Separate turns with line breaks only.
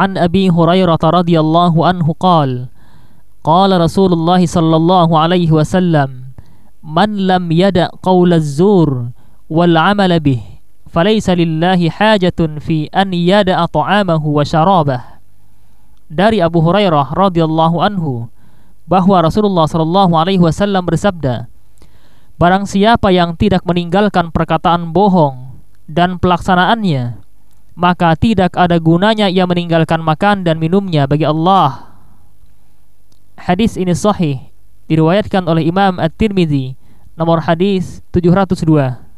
عن أبي هريرة رضي الله عنه قال قال رسول الله صلى الله عليه وسلم من لم يدع قول الزور والعمل به فليس لله حاجة في أن يدع طعامه وشرابه dari Abu Hurairah radhiyallahu anhu bahwa Rasulullah shallallahu alaihi wasallam bersabda Barang siapa yang tidak meninggalkan perkataan bohong dan pelaksanaannya maka tidak ada gunanya ia meninggalkan makan dan minumnya bagi Allah. Hadis ini sahih diriwayatkan oleh Imam At-Tirmidzi nomor hadis 702.